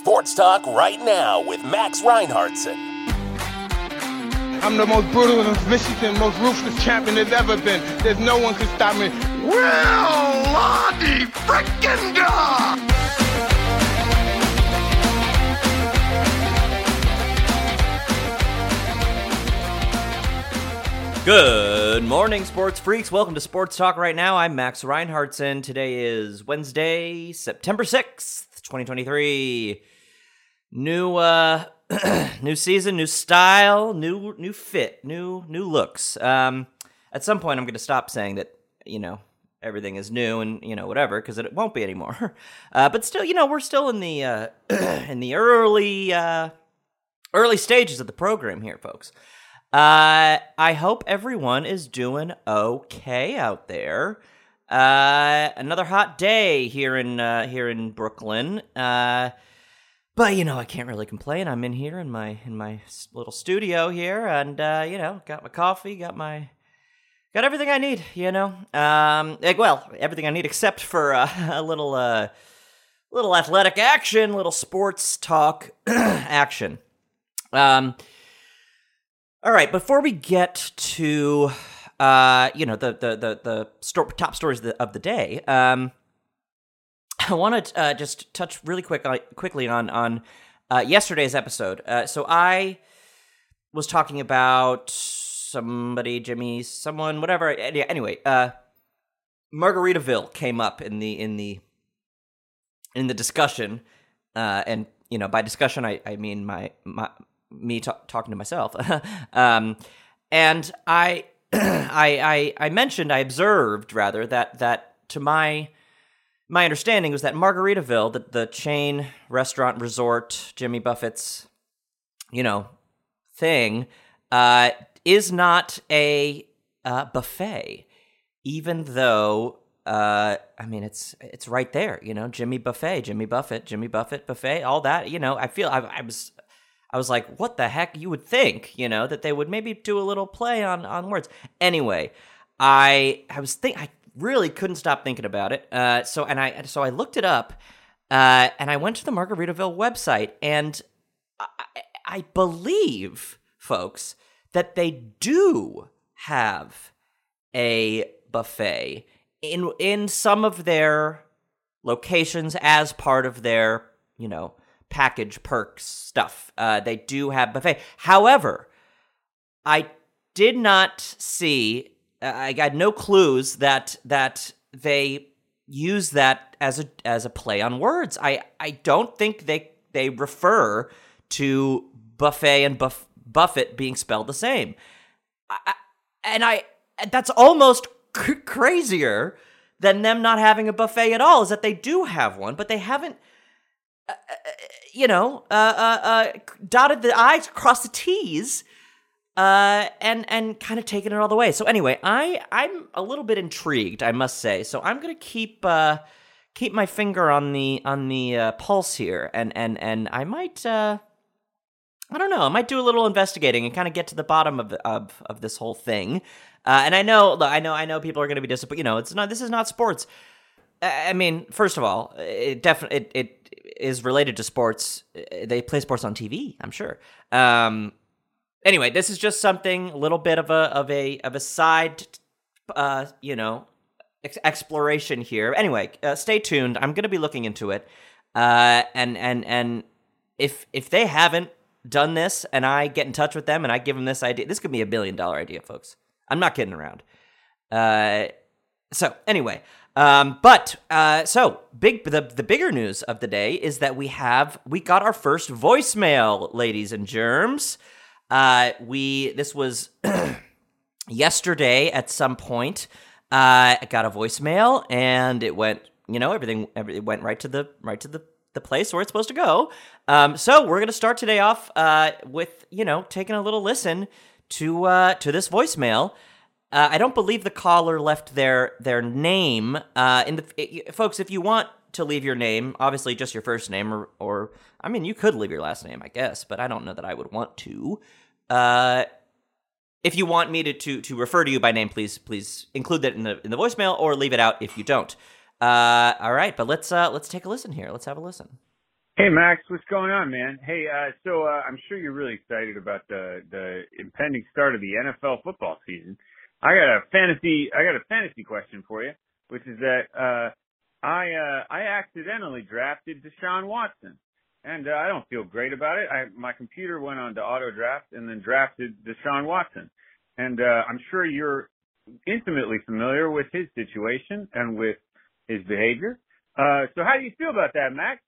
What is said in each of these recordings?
Sports Talk right now with Max Reinhardtson. I'm the most brutal and vicious and most ruthless champion there's ever been. There's no one can stop me. Well, Lottie frickin' God! Good morning, sports freaks. Welcome to Sports Talk right now. I'm Max Reinhardtson. Today is Wednesday, September 6th, 2023. New uh new season, new style, new new fit, new new looks. Um at some point I'm going to stop saying that, you know, everything is new and, you know, whatever because it won't be anymore. Uh but still, you know, we're still in the uh in the early uh early stages of the program here, folks. Uh, I hope everyone is doing okay out there. Uh, another hot day here in uh, here in Brooklyn. Uh, but you know, I can't really complain. I'm in here in my in my little studio here, and uh, you know, got my coffee, got my got everything I need. You know, um, eh, well, everything I need except for uh, a little uh, little athletic action, little sports talk action. Um. All right, before we get to uh, you know the the the the sto- top stories of the, of the day, um, I want to uh, just touch really quick uh, quickly on on uh, yesterday's episode. Uh, so I was talking about somebody, Jimmy, someone, whatever. Anyway, uh, Margaritaville came up in the in the in the discussion, uh, and you know by discussion I I mean my my me ta- talking to myself. um, and I, I, I, I mentioned, I observed rather that that to my my understanding was that Margaritaville, the, the chain restaurant resort, Jimmy Buffett's, you know, thing, uh, is not a uh, buffet, even though. Uh, I mean, it's it's right there, you know. Jimmy Buffet, Jimmy Buffett, Jimmy Buffett Buffet, all that. You know, I feel I, I was I was like, what the heck? You would think, you know, that they would maybe do a little play on on words. Anyway, I I was think I really couldn't stop thinking about it. Uh, so and I so I looked it up, uh, and I went to the Margaritaville website, and I, I believe, folks, that they do have a buffet in in some of their locations as part of their you know package perks stuff. Uh, they do have buffet. However, I did not see. Uh, I got no clues that that they use that as a as a play on words. I I don't think they they refer to buffet and buff, Buffett being spelled the same. I, and I that's almost crazier than them not having a buffet at all. Is that they do have one, but they haven't you know, uh, uh, uh, dotted the i's, crossed the t's, uh, and and kind of taking it all the way. So anyway, I I'm a little bit intrigued, I must say. So I'm gonna keep uh, keep my finger on the on the uh, pulse here, and and and I might. Uh, I don't know. I might do a little investigating and kind of get to the bottom of of of this whole thing. Uh, and I know, I know, I know, people are to be disappointed. You know, it's not. This is not sports. I mean, first of all, it definitely it, it is related to sports. They play sports on TV, I'm sure. Um, anyway, this is just something a little bit of a of a of a side, uh, you know, ex- exploration here. Anyway, uh, stay tuned. I'm going to be looking into it, uh, and and and if if they haven't done this, and I get in touch with them and I give them this idea, this could be a billion dollar idea, folks. I'm not kidding around. Uh, so anyway, um, but uh, so big. The the bigger news of the day is that we have we got our first voicemail, ladies and germs. Uh, we this was yesterday at some point. Uh, I got a voicemail and it went. You know everything. Every, it went right to the right to the the place where it's supposed to go. Um, so we're gonna start today off uh, with you know taking a little listen to uh, to this voicemail. Uh, I don't believe the caller left their their name. Uh, in the i- folks, if you want to leave your name, obviously just your first name, or or I mean, you could leave your last name, I guess, but I don't know that I would want to. Uh, if you want me to, to to refer to you by name, please please include that in the in the voicemail, or leave it out if you don't. Uh, all right, but let's uh, let's take a listen here. Let's have a listen. Hey Max, what's going on, man? Hey, uh, so uh, I'm sure you're really excited about the the impending start of the NFL football season. I got a fantasy I got a fantasy question for you, which is that uh, I uh, I accidentally drafted Deshaun Watson, and uh, I don't feel great about it. I my computer went on to auto draft and then drafted Deshaun Watson, and uh, I'm sure you're intimately familiar with his situation and with his behavior. Uh, so how do you feel about that, Max?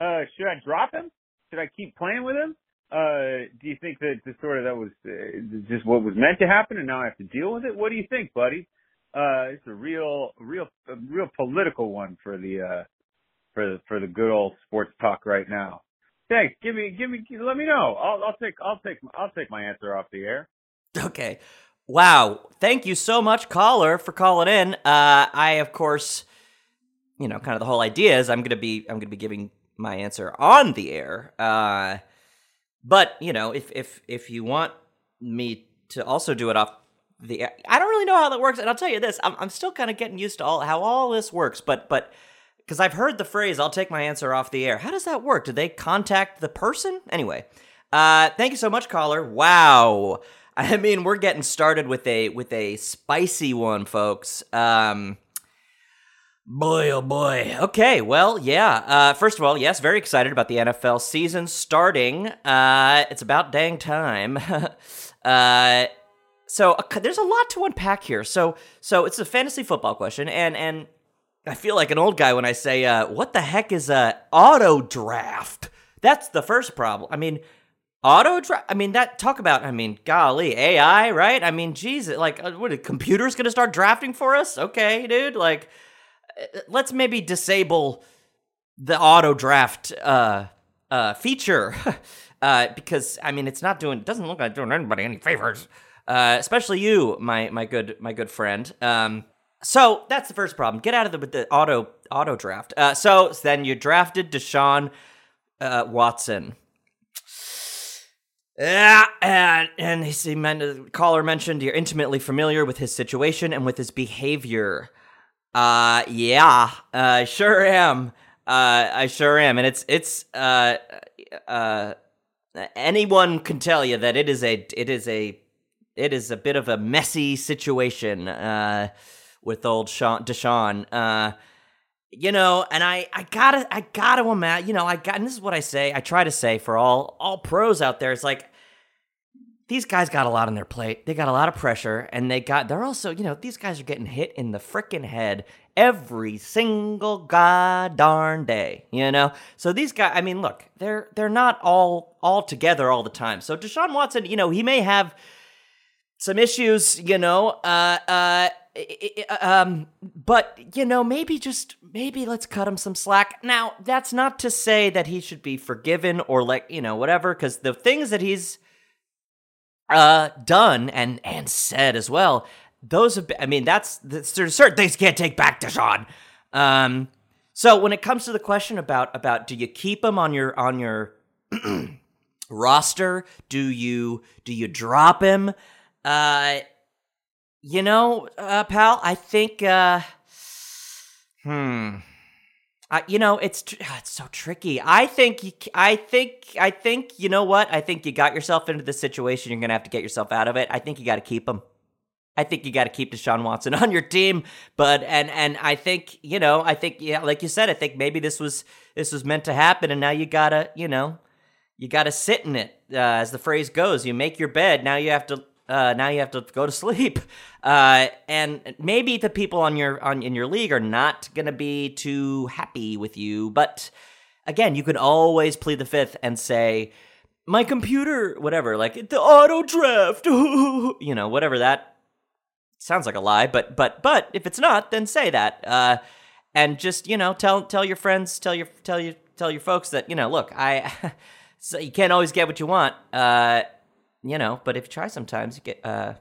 Uh, should I drop him? Should I keep playing with him? Uh, do you think that the sort of that was uh, just what was meant to happen, and now I have to deal with it? What do you think, buddy? Uh, it's a real, real, a real political one for the uh, for the for the good old sports talk right now. Thanks. Give me, give me, let me know. I'll, I'll take, I'll take, I'll take my answer off the air. Okay. Wow. Thank you so much, caller, for calling in. Uh, I, of course, you know, kind of the whole idea is I'm gonna be, I'm gonna be giving my answer on the air. Uh, but you know, if if if you want me to also do it off the, I don't really know how that works. And I'll tell you this, I'm I'm still kind of getting used to all how all this works. But but because I've heard the phrase "I'll take my answer off the air." How does that work? Do they contact the person anyway? Uh, thank you so much, caller. Wow. I mean, we're getting started with a with a spicy one, folks. Um, Boy, oh boy. Okay, well, yeah. Uh, first of all, yes, very excited about the NFL season starting. Uh, it's about dang time. uh, so uh, there's a lot to unpack here. So, so it's a fantasy football question, and and I feel like an old guy when I say, uh, "What the heck is a auto draft?" That's the first problem. I mean, auto draft. I mean, that talk about. I mean, golly, AI, right? I mean, Jesus, like, uh, what? A computer's gonna start drafting for us? Okay, dude, like let's maybe disable the auto draft uh, uh, feature uh, because I mean it's not doing doesn't look like doing anybody any favors, uh, especially you, my my good my good friend. Um, so that's the first problem. Get out of the the auto auto draft. Uh, so then you drafted Deshaun uh, Watson. Yeah, and and he, the caller mentioned you're intimately familiar with his situation and with his behavior. Uh, yeah, uh, sure am. Uh, I sure am, and it's it's uh, uh, anyone can tell you that it is a it is a it is a bit of a messy situation uh, with old Sean Deshaun. Uh, you know, and I I gotta I gotta imagine. You know, I got and this is what I say. I try to say for all all pros out there. It's like these guys got a lot on their plate. They got a lot of pressure, and they got they're also, you know, these guys are getting hit in the freaking head every single god darn day, you know? So these guys I mean, look, they're they're not all all together all the time. So Deshaun Watson, you know, he may have some issues, you know, uh uh um but you know maybe just maybe let's cut him some slack now that's not to say that he should be forgiven or like you know whatever because the things that he's uh, done and and said as well. Those have been, I mean, that's, that's there's certain things can't take back, Deshaun. Um, so when it comes to the question about about do you keep him on your on your roster? Do you do you drop him? Uh, you know, uh, pal, I think. Uh, hmm. Uh, you know, it's ah, it's so tricky. I think you, I think I think you know what? I think you got yourself into this situation. You're gonna have to get yourself out of it. I think you got to keep him. I think you got to keep Deshaun Watson on your team. But and and I think you know I think yeah, like you said, I think maybe this was this was meant to happen, and now you gotta you know you gotta sit in it, uh, as the phrase goes. You make your bed. Now you have to uh, now you have to go to sleep. Uh, and maybe the people on your on in your league are not gonna be too happy with you. But again, you can always plead the fifth and say, "My computer, whatever, like the auto draft, you know, whatever that sounds like a lie." But but but if it's not, then say that. Uh, and just you know, tell tell your friends, tell your tell your tell your folks that you know, look, I. so you can't always get what you want. Uh, you know, but if you try sometimes, you get uh,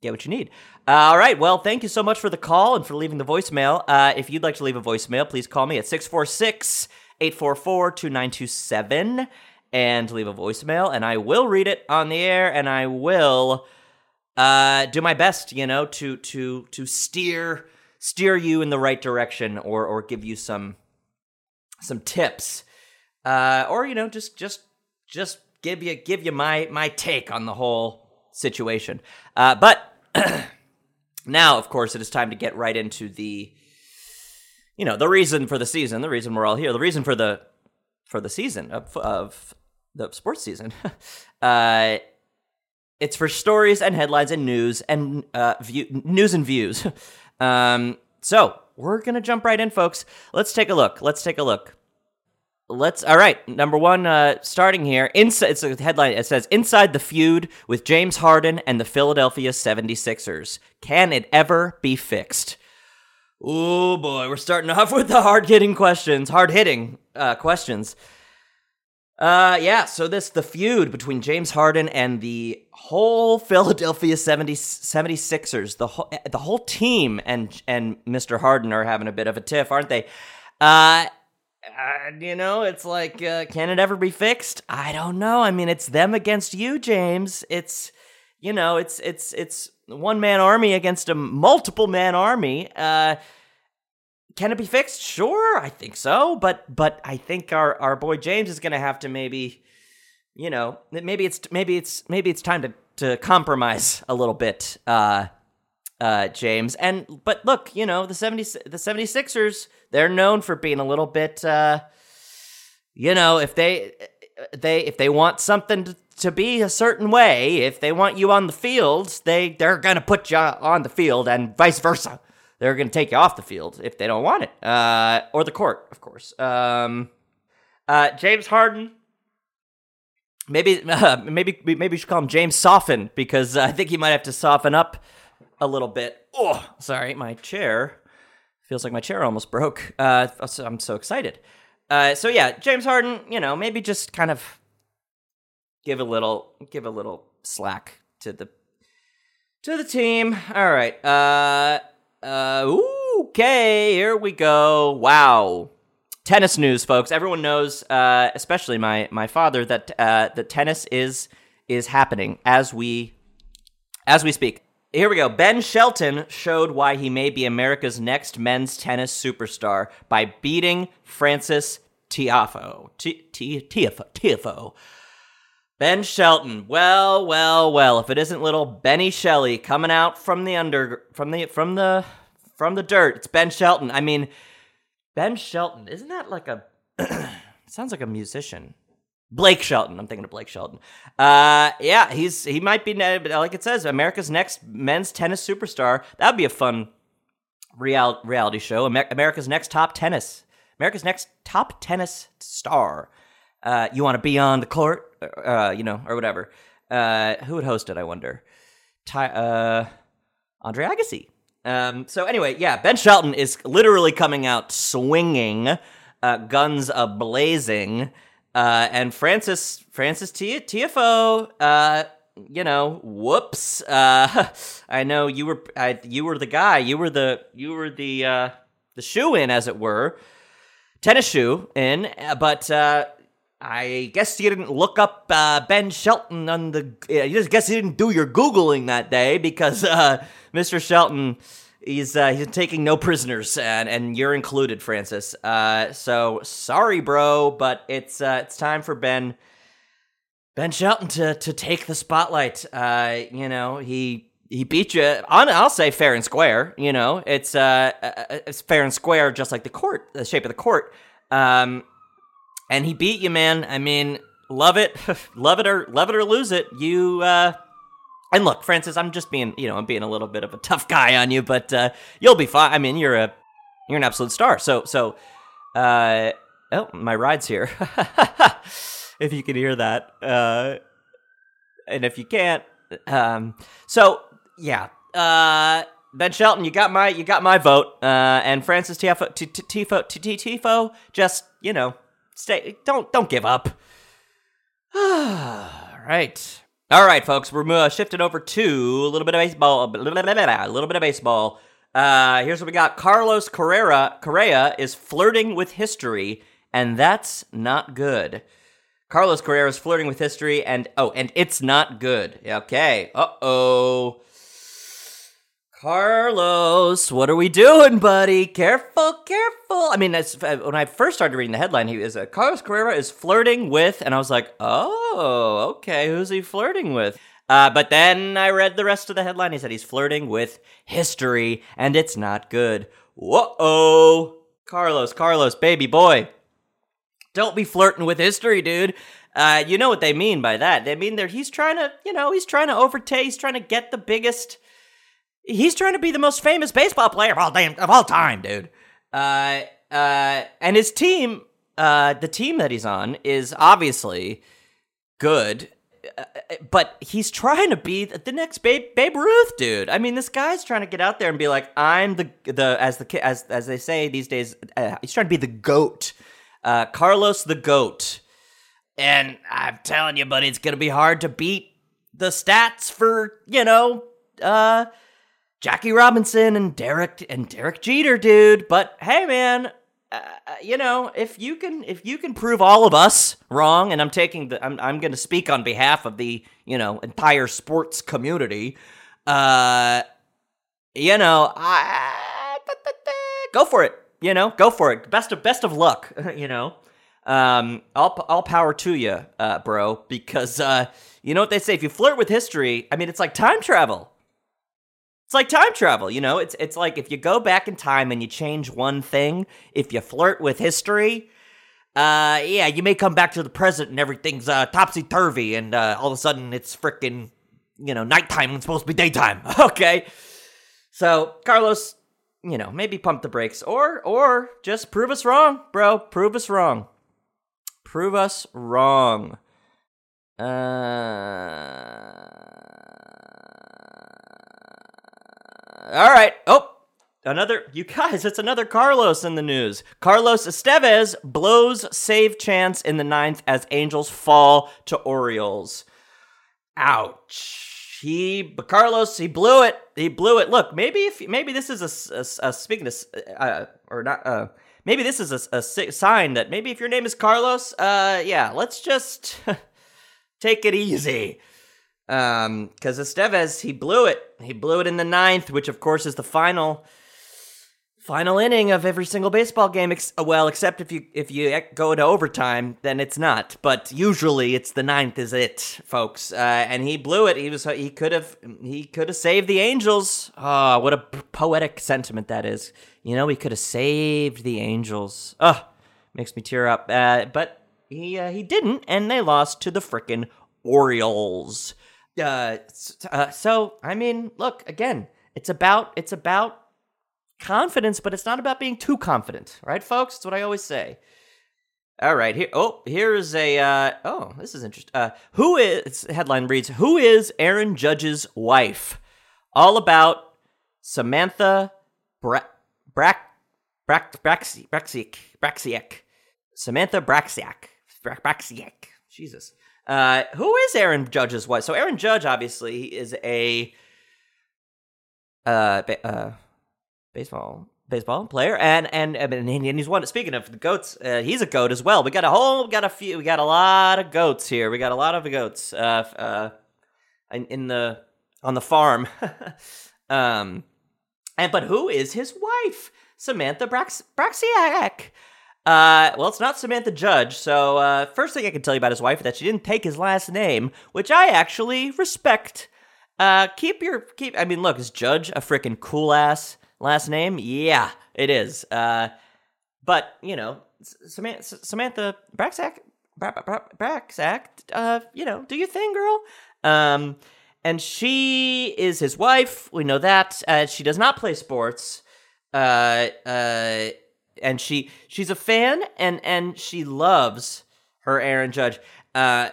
get what you need. Uh, all right. Well, thank you so much for the call and for leaving the voicemail. Uh, if you'd like to leave a voicemail, please call me at 646 844 2927 and leave a voicemail, and I will read it on the air and I will uh, do my best, you know, to to to steer steer you in the right direction or or give you some some tips uh, or you know, just just just give you give you my my take on the whole situation. Uh, but now, of course, it is time to get right into the you know the reason for the season, the reason we're all here, the reason for the for the season of of the sports season. uh, it's for stories and headlines and news and uh, view, news and views. um, so we're gonna jump right in, folks. Let's take a look. Let's take a look. Let's. All right. Number one, uh, starting here. Inside. It's a headline. It says "Inside the feud with James Harden and the Philadelphia 76ers. Can it ever be fixed?" Oh boy, we're starting off with the hard hitting questions. Hard hitting uh, questions. Uh, yeah, so this the feud between James Harden and the whole Philadelphia 70, 76ers, the whole the whole team and and Mr. Harden are having a bit of a tiff, aren't they? Uh, you know, it's like uh, can it ever be fixed? I don't know. I mean, it's them against you, James. It's you know, it's it's it's one man army against a multiple man army. Uh can it be fixed? Sure, I think so. But but I think our our boy James is going to have to maybe, you know, maybe it's maybe it's maybe it's time to to compromise a little bit, uh, uh, James. And but look, you know, the 70 the 76ers, they're known for being a little bit, uh, you know, if they they if they want something to, to be a certain way, if they want you on the field, they they're gonna put you on the field, and vice versa they're going to take you off the field if they don't want it, uh, or the court, of course. Um, uh, James Harden. Maybe, maybe, maybe we should call him James Soften because I think he might have to soften up a little bit. Oh, sorry, my chair feels like my chair almost broke. Uh, I'm so excited. Uh, so yeah, James Harden. You know, maybe just kind of give a little, give a little slack to the to the team. All right. Uh, uh, okay, here we go. Wow. Tennis news, folks. Everyone knows, uh, especially my my father, that uh, tennis is is happening as we as we speak. Here we go. Ben Shelton showed why he may be America's next men's tennis superstar by beating Frances. Tiafoe. Tiafoe. Ben Shelton. Well, well, well. If it isn't little Benny Shelley coming out from the under from the from the from the dirt, it's Ben Shelton. I mean, Ben Shelton. Isn't that like a sounds like a musician? Blake Shelton. I'm thinking of Blake Shelton. Uh, yeah, he's he might be like it says America's next men's tennis superstar. That'd be a fun real reality show. America's next top tennis. America's next top tennis star. Uh, you want to be on the court? uh, you know, or whatever. Uh, who would host it? I wonder. Ty, uh, Andre Agassi. Um, so anyway, yeah, Ben Shelton is literally coming out swinging, uh, guns a blazing, uh, and Francis Frances T- Tiafoe, uh, you know, whoops. Uh, I know you were I, you were the guy. You were the you were the uh, the shoe in, as it were, tennis shoe in. But uh, I guess you didn't look up uh, Ben Shelton on the. I just guess you didn't do your googling that day because uh, Mr. Shelton, he's uh, he's taking no prisoners, and, and you're included, Frances. Uh, so sorry, bro, but it's uh, it's time for Ben Ben Shelton to to take the spotlight. Uh, you know he. He beat you on. I'll say fair and square. You know, it's uh, it's fair and square, just like the court, the shape of the court. Um, and he beat you, man. I mean, love it, love it or love it or lose it. You uh, and look, Frances, I'm just being, you know, I'm being a little bit of a tough guy on you, but uh, you'll be fine. I mean, you're a you're an absolute star. So so, uh, oh, my ride's here. if you can hear that, uh, and if you can't, um, so yeah, uh. Ben Shelton, you got my you got my vote, uh, and Frances Tifo, Tifo, Tifo, just you know, Stay. Don't don't give up. All right. All right, folks. We're uh, shifting over to a little bit of baseball. A little bit of baseball. Uh, here's what we got. Carlos Correa Correa is flirting with history, and that's not good. Carlos Correa is flirting with history, and oh, and it's not good. Okay. Uh oh. Carlos, what are we doing, buddy? Careful, careful. I mean, uh, when I first started reading the headline, he is uh, Carlos Carrera is flirting with, and I was like, oh, okay, who's he flirting with? Uh, but then I read the rest of the headline. He said he's flirting with history, and it's not good. Whoa, Carlos, Carlos, baby boy, don't be flirting with history, dude. Uh, you know what they mean by that? They mean that he's trying to, you know, he's trying to overtake. He's trying to get the biggest he's trying to be the most famous baseball player of all damn of all time, dude. Uh, uh, and his team, uh, the team that he's on, is obviously good. Uh, but he's trying to be the next Babe, Babe Ruth, dude. I mean, this guy's trying to get out there and be like, "I'm the the as the as as they say these days." Uh, he's trying to be the goat, uh, Carlos the goat. And I'm telling you, buddy, it's gonna be hard to beat the stats for you know uh Jackie Robinson and Derek and Derek Jeter, dude. But hey, man, uh, uh, you know if you can if you can prove all of us wrong, and I'm taking the I'm I'm going to speak on behalf of the you know entire sports community. Uh, you know, I go for it. You know, go for it. Best of best of luck. you know, um, all all power to you, uh, bro. Because uh, you know what they say: if you flirt with history, I mean, it's like time travel. It's like time travel, you know? It's it's like if you go back in time and you change one thing, if you flirt with history, uh yeah, you may come back to the present and everything's uh topsy turvy and uh all of a sudden it's freaking you know, nighttime when it's supposed to be daytime. okay. So, Carlos, you know, maybe pump the brakes or or just prove us wrong, bro. Prove us wrong. Prove us wrong. Uh all right. Oh, another. You guys, it's another Carlos in the news. Carlos Estevez blows save chance in the ninth as Angels fall to Orioles. Ouch. He, Carlos, he blew it. He blew it. Look, maybe if maybe this is a, a, a speaking of uh, or not. Uh, maybe this is a, a sign that maybe if your name is Carlos, uh, yeah, let's just take it easy. Um, because Estevez, he blew it. He blew it in the ninth, which of course is the final final inning of every single baseball game. Ex- well, except if you if you go to overtime, then it's not. But usually, it's the ninth is it, folks. Uh, and he blew it. He was he could have he could have saved the Angels. Oh, what a poetic sentiment that is. You know, he could have saved the Angels. Oh, makes me tear up. Uh, but he uh, he didn't, and they lost to the frickin' Orioles. Uh, uh, so I mean, look again. It's about it's about confidence, but it's not about being too confident, right, folks? That's what I always say. All right, here. Oh, here's a. Uh, oh, this is interesting. Uh, who is headline reads Who is Aaron Judge's wife? All about Samantha Bra- Brack Brack Braxiak Braxiak Samantha Braxiak Braxiak. Jesus. Uh, who is Aaron Judge's wife? So Aaron Judge obviously he is a uh, ba- uh baseball baseball player, and and and he's one. Speaking of the goats, uh, he's a goat as well. We got a whole, we got a few, we got a lot of goats here. We got a lot of goats. Uh, uh, in, in the on the farm. um, and but who is his wife? Samantha Brax- Braxiak. Uh, well, it's not Samantha Judge. So, uh, first thing I can tell you about his wife is that she didn't take his last name, which I actually respect. Uh, keep your keep. I mean, look, is Judge a freaking cool ass last name? Yeah, it is. Uh, but you know, Samantha, Samantha Braxack, Braxack, uh, you know, do your thing, girl. Um, and she is his wife. We know that. Uh, she does not play sports. Uh, uh and she she's a fan and and she loves her Aaron Judge. Uh,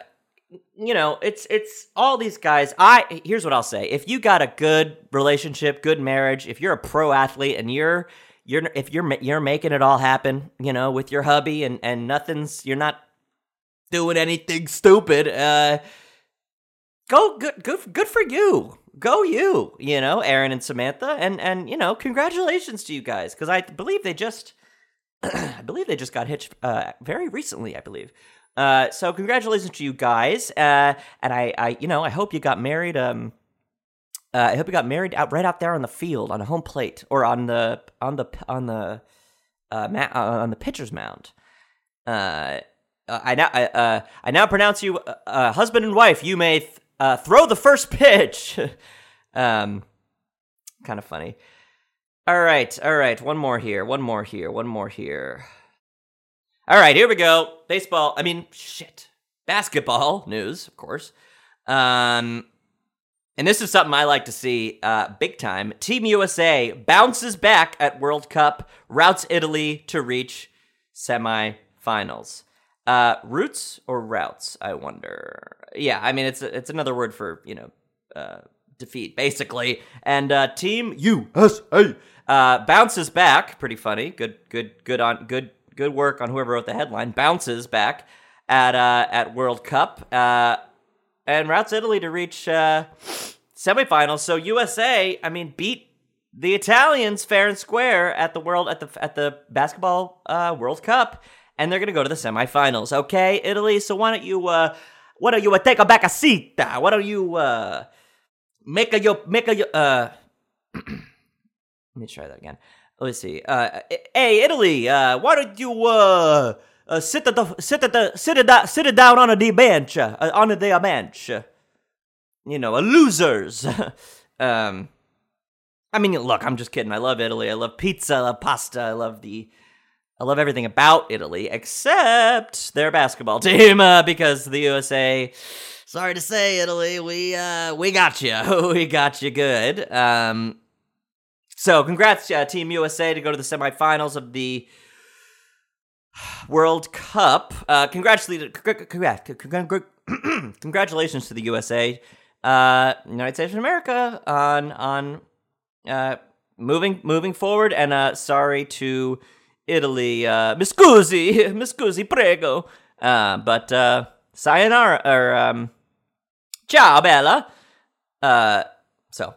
you know, it's it's all these guys. I here's what I'll say: if you got a good relationship, good marriage, if you're a pro athlete and you're you're if you're you're making it all happen, you know, with your hubby and and nothing's you're not doing anything stupid. Uh, go good good good for you. Go you, you know, Aaron and Samantha, and and you know, congratulations to you guys because I believe they just I believe they just got hitched uh, very recently. I believe. Uh, so congratulations to you guys, uh, and I, I, you know, I hope you got married. Um, Uh, I hope you got married out right out there on the field on a home plate or on the on the on the uh, ma- uh, on the pitcher's mound. I now I, uh, I now pronounce you husband and wife. You may th- uh, throw the first pitch. um, kind of funny. All right, all right. One more here. One more here. One more here. All right, here we go. Baseball. I mean, shit. Basketball news, of course. Um, and this is something I like to see uh, big time. Team USA bounces back at World Cup, routes Italy to reach semifinals. Uh, roots or routes? I wonder. Yeah, I mean it's it's another word for you know uh, defeat basically. And uh, Team USA uh, bounces back. Pretty funny. Good good good on good good work on whoever wrote the headline. Bounces back at uh, at World Cup uh, and routes Italy to reach uh, semifinals. So USA, I mean, beat the Italians fair and square at the world at the at the basketball uh, World Cup, and they're gonna go to the semifinals. Okay, Italy. So why don't you uh, why don't you take a back a seat? Why don't you uh, make a yo make a yo, uh. Let me try that again. Let's see. Uh, hey, Italy. Uh, why don't you uh, uh sit at the sit at the sit it down sit it down on a the bench uh, on the bench. You know, a losers. um, I mean, look, I'm just kidding. I love Italy. I love pizza. I love pasta. I love the. I love everything about Italy except their basketball team uh, because the USA. Sorry to say, Italy, we uh, we got you. we got you good. Um, so, congrats, uh, Team USA, to go to the semifinals of the World Cup. Uh, congratulations, congratulations to the USA, uh, United States of America, on on uh, moving moving forward. And uh, sorry to Italy, uh, mi prego. Uh, but uh, sayonara, or um, ciao, bella. Uh, so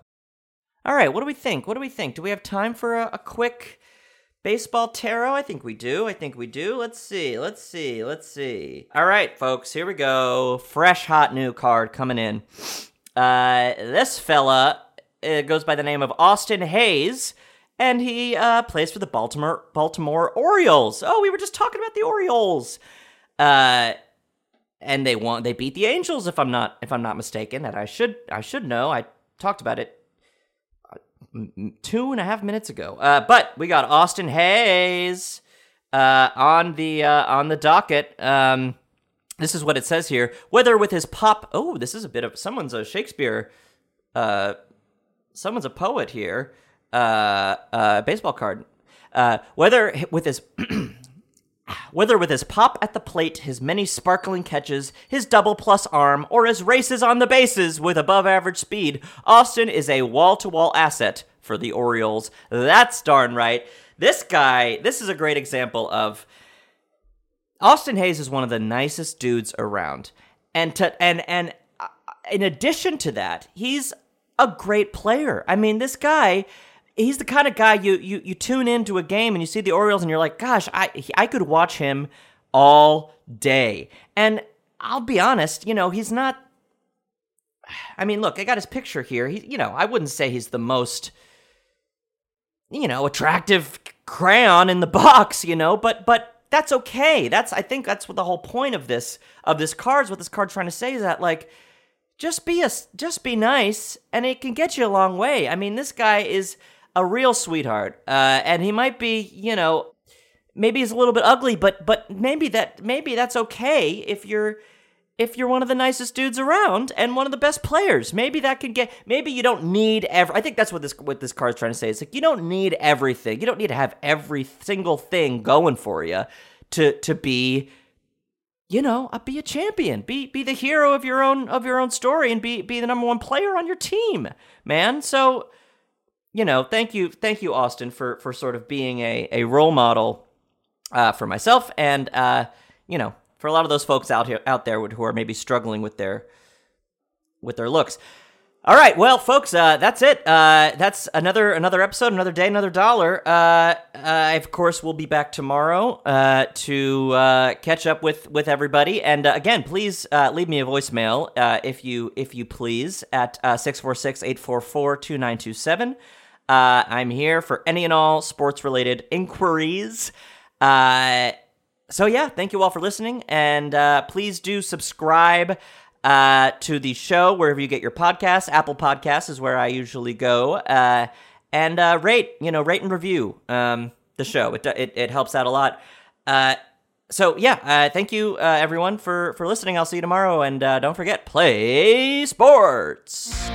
all right, what do we think? What do we think? Do we have time for a, a quick baseball tarot? I think we do. I think we do. Let's see. Let's see. Let's see. All right, folks, here we go. Fresh, hot new card coming in. Uh, this fella uh, goes by the name of Austin Hays, and he uh, plays for the Baltimore Baltimore Orioles. Oh, we were just talking about the Orioles. Uh, and they won. They beat the Angels, if I'm not if I'm not mistaken. That I should I should know. I talked about it two and a half minutes ago. Uh, but we got Austin Hays uh, on the uh, on the docket. Um, this is what it says here. Whether with his pop, oh, this is a bit of someone's a Shakespeare. Uh, someone's a poet here. Uh, uh, baseball card. Uh, whether with his Whether with his pop at the plate, his many sparkling catches, his double plus arm, or his races on the bases with above average speed, Austin is a wall to wall asset for the Orioles. That's darn right. This guy, this is a great example of Austin Hays is one of the nicest dudes around. And to and and uh, in addition to that, he's a great player. I mean, this guy he's the kind of guy you you you tune into a game and you see the Orioles and you're like, gosh, I I could watch him all day. And I'll be honest, you know, he's not. I mean, look, I got his picture here. He, you know, I wouldn't say he's the most, you know, attractive crayon in the box, you know, but but that's okay. That's I think that's what the whole point of this of this card is. What this card's trying to say is that like just be a just be nice and it can get you a long way. I mean, this guy is a real sweetheart, uh, and he might be, you know, maybe he's a little bit ugly, but but maybe that maybe that's okay if you're if you're one of the nicest dudes around and one of the best players. Maybe that can get. Maybe you don't need every. I think that's what this what this card's trying to say. It's like you don't need everything. You don't need to have every single thing going for you to to be you know, be a champion, be be the hero of your own of your own story, and be be the number one player on your team, man. So you know, thank you, thank you, Austin, for for sort of being a a role model uh, for myself, and uh, you know, for a lot of those folks out here out there who are maybe struggling with their with their looks. All right, well, folks, uh, that's it. Uh, that's another another episode, another day, another dollar. Uh, I of course we'll be back tomorrow uh, to uh, catch up with with everybody. And uh, again, please leave me a voicemail if you if you please at 646-844-2927. I'm here for any and all sports related inquiries. so yeah, thank you all for listening, and please do subscribe uh, to the show wherever you get your podcasts. Apple Podcasts is where I usually go. Uh, and uh, rate, you know, rate and review um, the show. It, it, it helps out a lot. Uh, so yeah, uh, thank you uh, everyone for for listening. I'll see you tomorrow, and uh, don't forget, play sports.